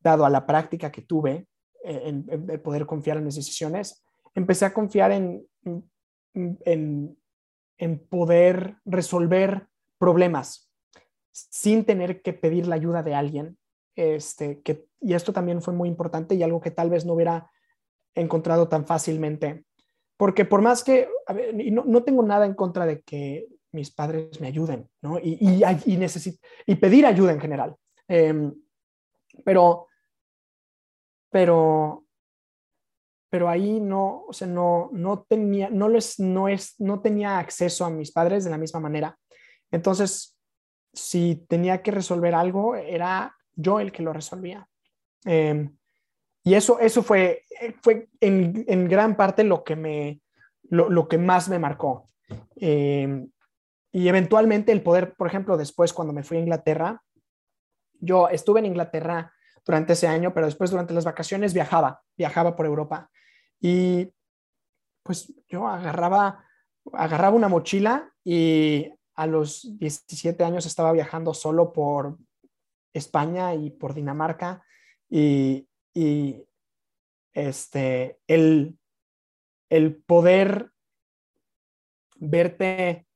dado a la práctica que tuve eh, en, poder confiar en mis decisiones, empecé a confiar en, en, en poder resolver problemas sin tener que pedir la ayuda de alguien. Este, que, y esto también fue muy importante y algo que tal vez no hubiera encontrado tan fácilmente. Porque por más que, no, no, tengo nada en contra de que mis padres me ayuden, ¿no? Y, y, y, y pedir ayuda en general. Em, pero, pero pero ahí no, o sea, no, no tenía, no, les, no, es, no tenía acceso a mis padres de la misma manera. Entonces, si tenía que resolver algo, era yo el que lo resolvía. Em, y eso, eso fue, fue en, gran parte lo que me, lo, que más me marcó. Em, y eventualmente el poder, por ejemplo, después cuando me fui a Inglaterra, yo estuve en Inglaterra durante ese año, pero después durante las vacaciones viajaba, viajaba por Europa. Y pues yo agarraba, agarraba una mochila y a los 17 años estaba viajando solo por España y por Dinamarca y, este, el, el poder verte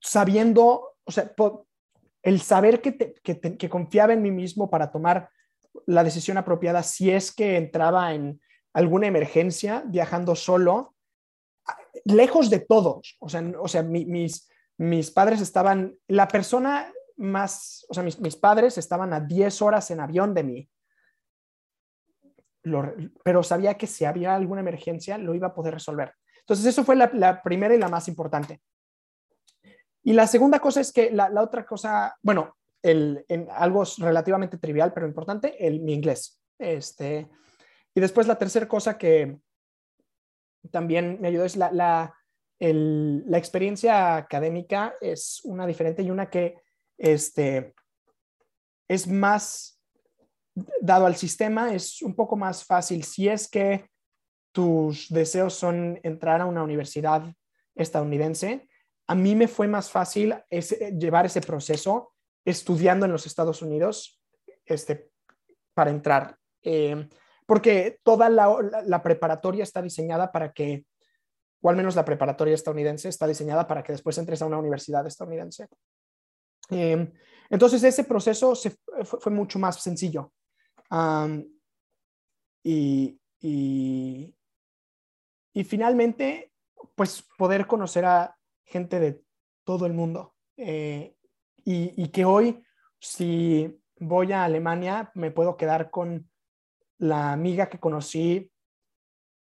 sabiendo, o sea, el saber que, que, confiaba en mí mismo para tomar la decisión apropiada si es que entraba en alguna emergencia viajando solo, lejos de todos. O sea, o sea mis, mis padres estaban, la persona más, o sea, mis, mis padres estaban a 10 horas en avión de mí. Pero sabía que si había alguna emergencia lo iba a poder resolver. Entonces, eso fue la, la primera y la más importante. Y la segunda cosa es que la, otra cosa, bueno, el, en algo relativamente trivial, pero importante, el, mi inglés. Este, y después la tercera cosa que también me ayudó es la, la, la experiencia académica es una diferente y una que este, es más dado al sistema, es un poco más fácil si es que tus deseos son entrar a una universidad estadounidense. A mí me fue más fácil llevar ese proceso estudiando en los Estados Unidos este, para entrar. Eh, porque toda la, preparatoria está diseñada para que, o al menos la preparatoria estadounidense está diseñada para que después entres a una universidad estadounidense. Em, entonces ese proceso fue, mucho más sencillo. Y, y, finalmente, pues poder conocer a gente de todo el mundo. Eh, y, y, que hoy, si voy a Alemania, me puedo quedar con la amiga que conocí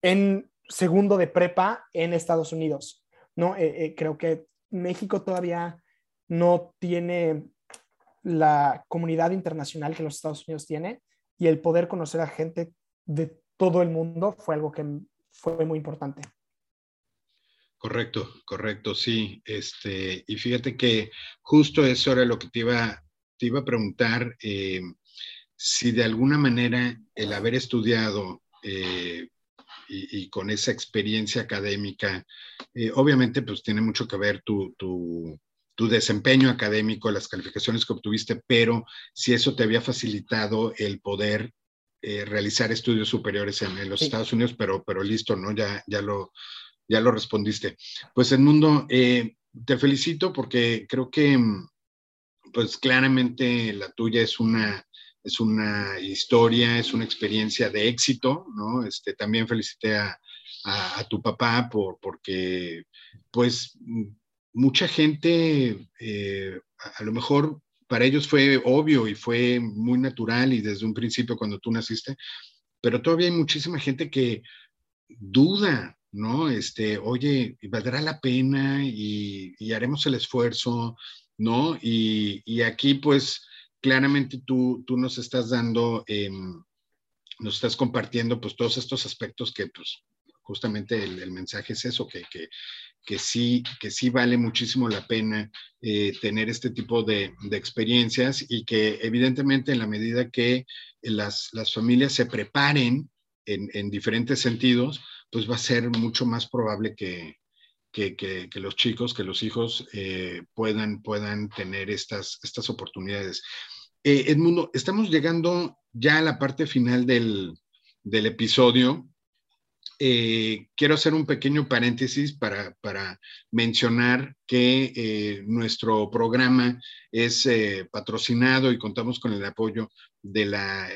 en segundo de prepa en Estados Unidos. ¿no? Eh, eh, creo que México todavía no tiene la comunidad internacional que los Estados Unidos tiene y el poder conocer a gente de todo el mundo fue algo que fue muy importante. Correcto, correcto, sí. Este, y fíjate que justo eso era lo que te iba, te iba a preguntar. Eh, si de alguna manera el haber estudiado eh, y, con esa experiencia académica, eh, obviamente pues tiene mucho que ver tu, desempeño académico, las calificaciones que obtuviste, pero si eso te había facilitado el poder eh, realizar estudios superiores en, los Estados Unidos, pero, pero listo, ¿no? Ya, ya, lo, ya lo respondiste. Pues Edmundo, te felicito porque creo que pues claramente la tuya es una es una historia, es una experiencia de éxito, ¿no? Este, también felicité a, tu papá por, porque, pues, mucha gente, eh, a, lo mejor para ellos fue obvio y fue muy natural y desde un principio cuando tú naciste, pero todavía hay muchísima gente que duda, ¿no? Este, oye, ¿valdrá la pena y, haremos el esfuerzo, ¿no? Y, y aquí, pues, claramente tú, tú nos estás dando, em, nos estás compartiendo pues todos estos aspectos que pues justamente el, mensaje es eso, que, que, que, sí, que sí vale muchísimo la pena eh, tener este tipo de, de, experiencias y que evidentemente en la medida que las, las familias se preparen en, en, diferentes sentidos, pues va a ser mucho más probable que, que, que, los chicos, que los hijos eh, puedan, puedan tener estas, estas oportunidades. Eh, Edmundo, estamos llegando ya a la parte final del, del episodio. Eh, quiero hacer un pequeño paréntesis para, mencionar que eh, nuestro programa es patrocinado y contamos con el apoyo de la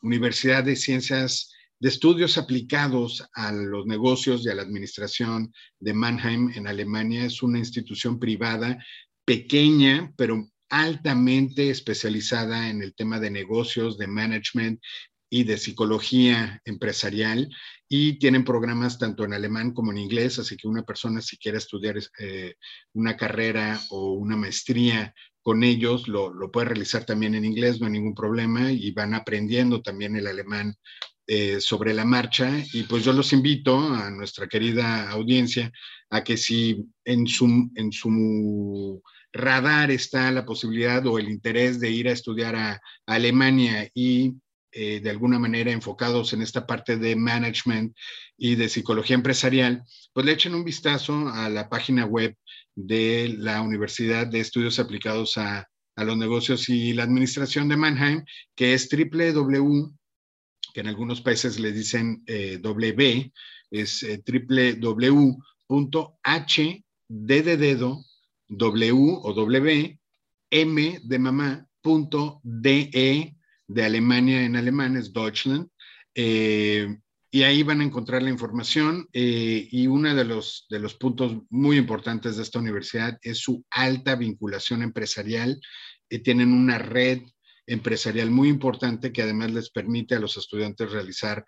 Universidad de Ciencias de estudios aplicados a los negocios y a la administración de Mannheim en Alemania. Es una institución privada pequeña, pero altamente especializada en el tema de negocios, de management y de psicología empresarial y tienen programas tanto en alemán como en inglés, así que una persona si quiere estudiar eh, una carrera o una maestría con ellos lo, lo, puede realizar también en inglés, no hay ningún problema y van aprendiendo también el alemán eh, sobre la marcha. Y pues yo los invito a nuestra querida audiencia a que si en su, en su radar está la posibilidad o el interés de ir a estudiar a, Alemania y eh, de alguna manera enfocados en esta parte de management y de psicología empresarial, pues le echen un vistazo a la página web de la Universidad de Estudios Aplicados a, a los Negocios y la Administración de Mannheim, que es www que en algunos países le dicen eh, W, es eh, W o W, M de mamá, punto DE de Alemania en alemán, es Deutschland. Eh, y ahí van a encontrar la información eh, y uno de los, de los puntos muy importantes de esta universidad es su alta vinculación empresarial. tienen una red empresarial muy importante que además les permite a los estudiantes realizar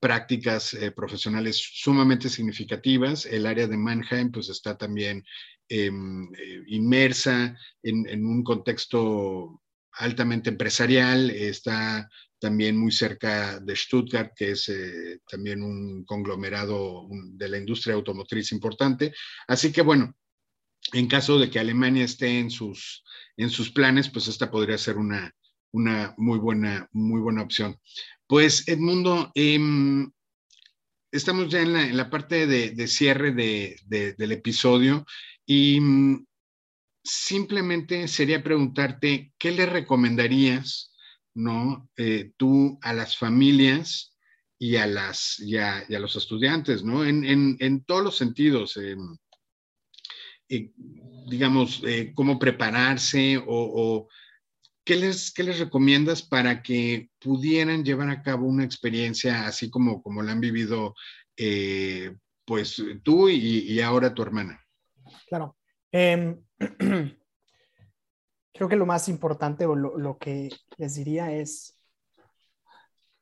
prácticas eh, profesionales sumamente significativas. El área de Mannheim pues está también em, eh, inmersa en, un contexto altamente empresarial, está también muy cerca de Stuttgart, que es eh, también un conglomerado de la industria automotriz importante. Así que bueno, en caso de que Alemania esté en sus, en sus planes, pues esta podría ser una, una muy buena, muy buena opción. Pues Edmundo, em, estamos ya en la, parte de, cierre del episodio y mm, simplemente sería preguntarte, ¿qué le recomendarías, no, eh, tú a las familias y a, las, los estudiantes, ¿no? En, todos los sentidos. Em, eh, digamos, eh, cómo prepararse o ¿qué les, qué les recomiendas para que pudieran llevar a cabo una experiencia así como, como la han vivido eh, pues tú y, ahora tu hermana? Claro. Em, creo que lo más importante o lo, que les diría es,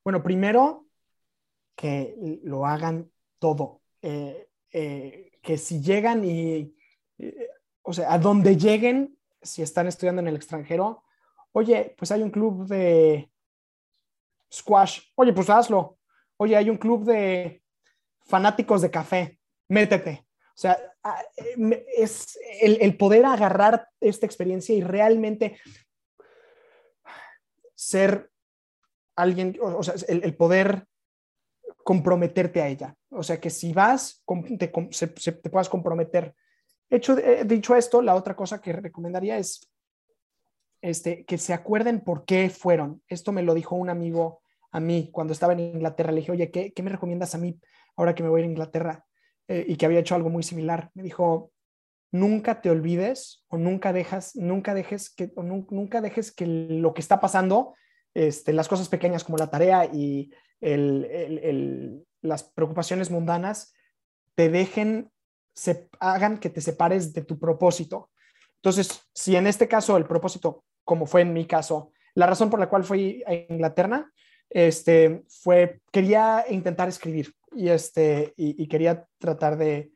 bueno, primero que lo hagan todo. Eh, eh, que si llegan y, o sea, a donde lleguen, si están estudiando en el extranjero, Oye, pues hay un club de squash. Oye, pues hazlo. Oye, hay un club de fanáticos de café. Métete. O sea, es el, poder agarrar esta experiencia y realmente ser alguien, o, sea, el, poder comprometerte a ella. O sea, que si vas, te, te puedas comprometer. Hecho, dicho esto, la otra cosa que recomendaría es este, que se acuerden por qué fueron. Esto me lo dijo un amigo a mí cuando estaba en Inglaterra. Le dije, oye, ¿qué, me recomiendas a mí ahora que me voy a Inglaterra? Eh, y que había hecho algo muy similar. Me dijo, nunca te olvides o nunca dejas, nunca dejes que, nunca dejes que lo que está pasando, este, las cosas pequeñas como la tarea y las preocupaciones mundanas, te dejen, se hagan que te separes de tu propósito. Entonces, si en este caso el propósito como fue en mi caso. La razón por la cual fui a Inglaterra este, fue, quería intentar escribir y, este, y, quería tratar de...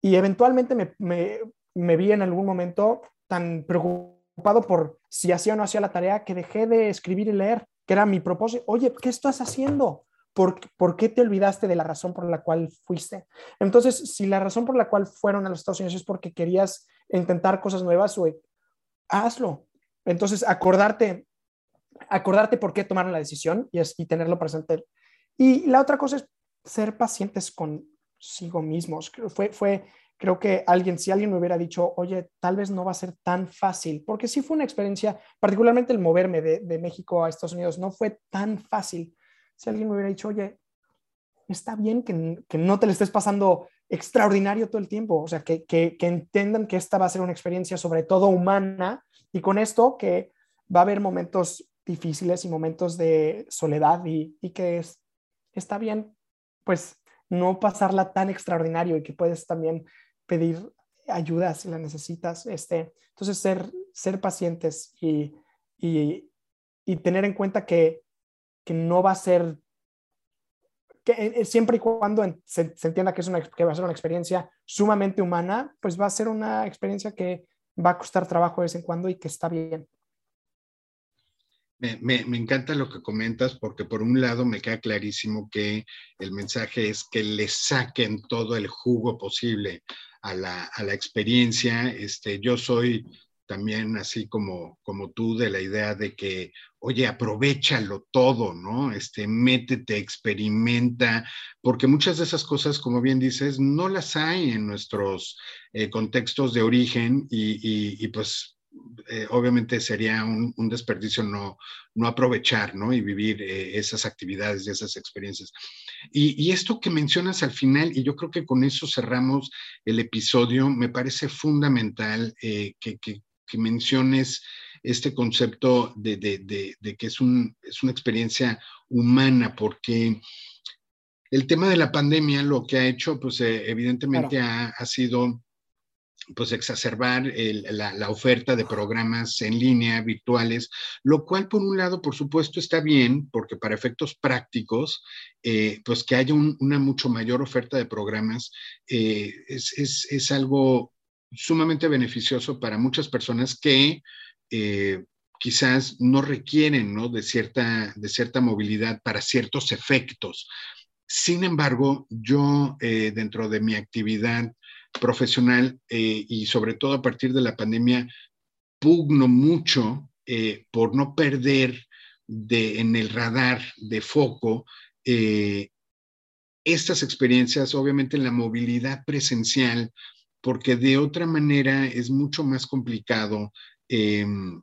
Y eventualmente me, me, me, vi en algún momento tan preocupado por si hacía o no hacía la tarea que dejé de escribir y leer, que era mi propósito. Oye, ¿qué estás haciendo? ¿Por, ¿Por, qué te olvidaste de la razón por la cual fuiste? Entonces, si la razón por la cual fueron a los Estados Unidos es porque querías intentar cosas nuevas, hazlo. Entonces, acordarte, acordarte por qué tomaron la decisión y, y tenerlo presente. Y la otra cosa es ser pacientes consigo mismos. Fue, fue, creo que alguien, si alguien me hubiera dicho, oye, tal vez no va a ser tan fácil, porque sí fue una experiencia, particularmente el moverme de, México a Estados Unidos, no fue tan fácil. Si alguien me hubiera dicho, oye, está bien que, que no te le estés pasando extraordinario todo el tiempo, o sea, que, que, que, entiendan que esta va a ser una experiencia sobre todo humana y con esto que va a haber momentos difíciles y momentos de soledad y, que es, está bien, pues no pasarla tan extraordinario y que puedes también pedir ayuda si la necesitas. Este, entonces, ser, ser pacientes y, y, tener en cuenta que, que, no va a ser, que eh, siempre y cuando se, entienda que, es una, que va a ser una experiencia sumamente humana, pues va a ser una experiencia que va a costar trabajo de vez en cuando y que está bien. Me, encanta lo que comentas porque por un lado me queda clarísimo que el mensaje es que le saquen todo el jugo posible a la, a la experiencia. Este, yo soy también así como, como tú de la idea de que, oye, aprovechalo todo, ¿no? Este, métete, experimenta, porque muchas de esas cosas, como bien dices, no las hay en nuestros eh, contextos de origen y, y pues eh, obviamente sería un, desperdicio no, no, aprovechar ¿no? y vivir eh, esas actividades y esas experiencias. Y, esto que mencionas al final, y yo creo que con eso cerramos el episodio, me parece fundamental eh, que, que, menciones este concepto de, de, de, que es, un, es, una experiencia humana, porque el tema de la pandemia lo que ha hecho, pues evidentemente ha, ha sido pues exacerbar la, oferta de programas en línea virtuales, lo cual por un lado, por supuesto, está bien, porque para efectos prácticos, eh, pues que haya una mucho mayor oferta de programas eh, es, algo sumamente beneficioso para muchas personas que eh, quizás no requieren ¿no? De, cierta, de cierta movilidad para ciertos efectos. Sin embargo, yo dentro de mi actividad profesional eh, y sobre todo a partir de la pandemia, pugno mucho eh, por no perder de, en el radar de foco eh, estas experiencias, obviamente en la movilidad presencial, porque de otra manera es mucho más complicado em,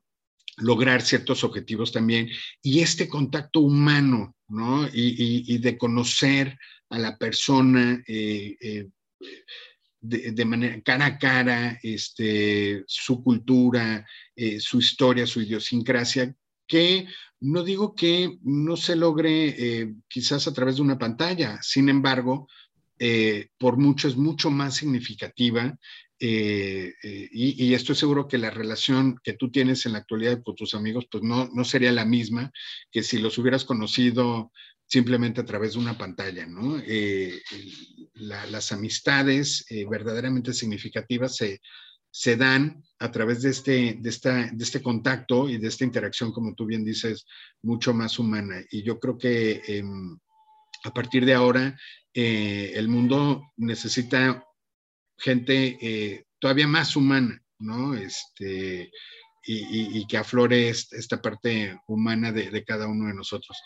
lograr ciertos objetivos también. Y este contacto humano, ¿no? Y, de conocer a la persona, de, manera cara a cara este, su cultura, eh, su historia, su idiosincrasia, que no digo que no se logre eh, quizás a través de una pantalla, sin embargo, eh, por mucho es mucho más significativa y, estoy seguro que la relación que tú tienes en la actualidad con tus amigos, pues no, no sería la misma que si los hubieras conocido simplemente a través de una pantalla, ¿no? Eh, las amistades eh, verdaderamente significativas se, se, dan a través de este, de, esta, de este contacto y de esta interacción, como tú bien dices, mucho más humana. Y yo creo que em, a partir de ahora eh, el mundo necesita gente todavía más humana, ¿no? Este, y, que aflore esta parte humana de, de, cada uno de nosotros.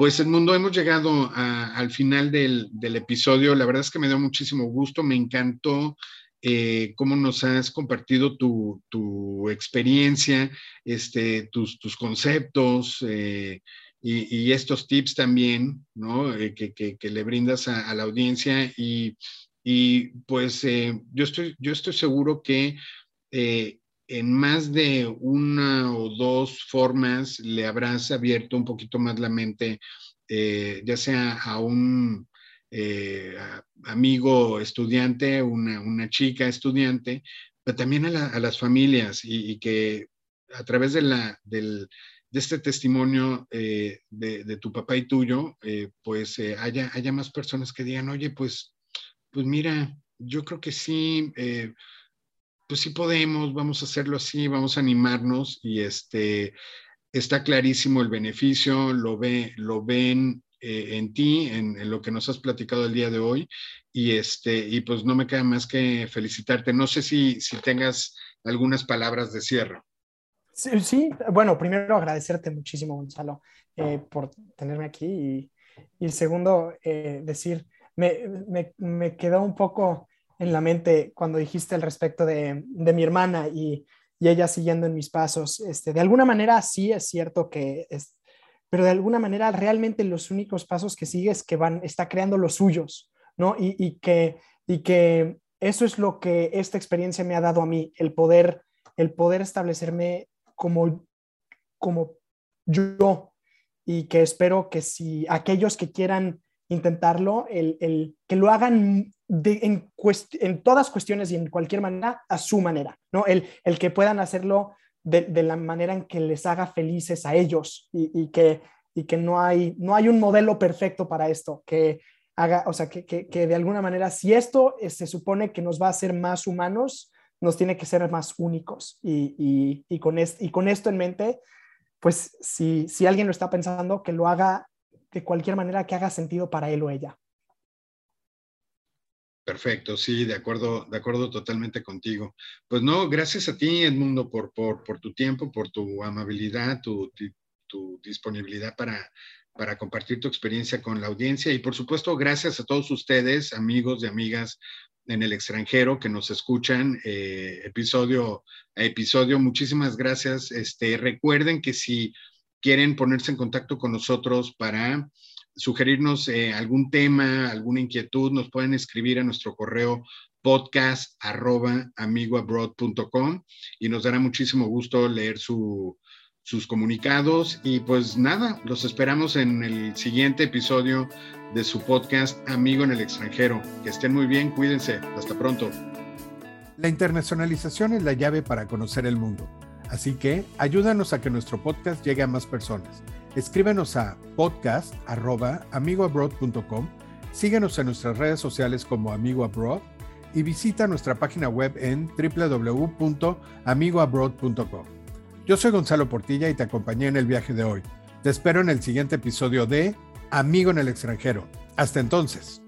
Pues el mundo, hemos llegado al final del, episodio. La verdad es que me dio muchísimo gusto, me encantó eh, cómo nos has compartido tu, experiencia, este, tus, conceptos eh, y, estos tips también, ¿no? Eh, que, le brindas a, la audiencia. Y, y pues yo, estoy, yo estoy seguro que en más de una o dos formas le habrás abierto un poquito más la mente, eh, ya sea a un eh, amigo estudiante, una, una, chica estudiante, pero también a, las familias y, que a través de, la, del, de este testimonio eh, de, de, tu papá y tuyo, pues haya, haya más personas que digan, oye, pues, pues mira, yo creo que sí pues sí podemos, vamos a hacerlo así, vamos a animarnos y este, está clarísimo el beneficio, lo, ve, lo ven eh, en ti, en, lo que nos has platicado el día de hoy y, este, y pues no me queda más que felicitarte. No sé si, si tengas algunas palabras de cierre. Sí, bueno, primero agradecerte muchísimo, Gonzalo, eh, por tenerme aquí y, y segundo, eh, decir, me, me, me, quedó un poco en la mente cuando dijiste al respecto de, mi hermana y, ella siguiendo en mis pasos. Este, de alguna manera sí es cierto que es, pero de alguna manera realmente los únicos pasos que sigue es que van, está creando los suyos, ¿no? Y, que, y que eso es lo que esta experiencia me ha dado a mí, el poder, el poder establecerme como, como yo y que espero que si aquellos que quieran intentarlo, el, el que lo hagan en, en, todas cuestiones y en cualquier manera a su manera, ¿no? El, el que puedan hacerlo de, de, la manera en que les haga felices a ellos y, y, que, y que no hay, no hay un modelo perfecto para esto, que haga, o sea, que, que, que de alguna manera, si esto se supone que nos va a hacer más humanos, nos tiene que ser más únicos y, y, y con, y con esto en mente, pues si, si alguien lo está pensando, que lo haga de cualquier manera que haga sentido para él o ella. Perfecto, sí, de acuerdo, de acuerdo totalmente contigo. Pues no, gracias a ti, Edmundo, por, por, por tu tiempo, por tu amabilidad, tu, disponibilidad para, para compartir tu experiencia con la audiencia y por supuesto gracias a todos ustedes, amigos y amigas en el extranjero que nos escuchan eh, episodio a episodio. Muchísimas gracias. Este, recuerden que si quieren ponerse en contacto con nosotros para sugerirnos eh, algún tema, alguna inquietud, nos pueden escribir a nuestro correo podcast arroba amigoabroad.com y nos dará muchísimo gusto leer su, sus comunicados y pues nada, los esperamos en el siguiente episodio de su podcast Amigo en el extranjero. Que estén muy bien, cuídense, hasta pronto. La internacionalización es la llave para conocer el mundo, así que ayúdanos a que nuestro podcast llegue a más personas. Escríbenos a podcast.amigoabroad.com, síguenos en nuestras redes sociales como Amigo Abroad y visita nuestra página web en www.amigoabroad.com. Yo soy Gonzalo Portilla y te acompañé en el viaje de hoy. Te espero en el siguiente episodio de Amigo en el extranjero. Hasta entonces.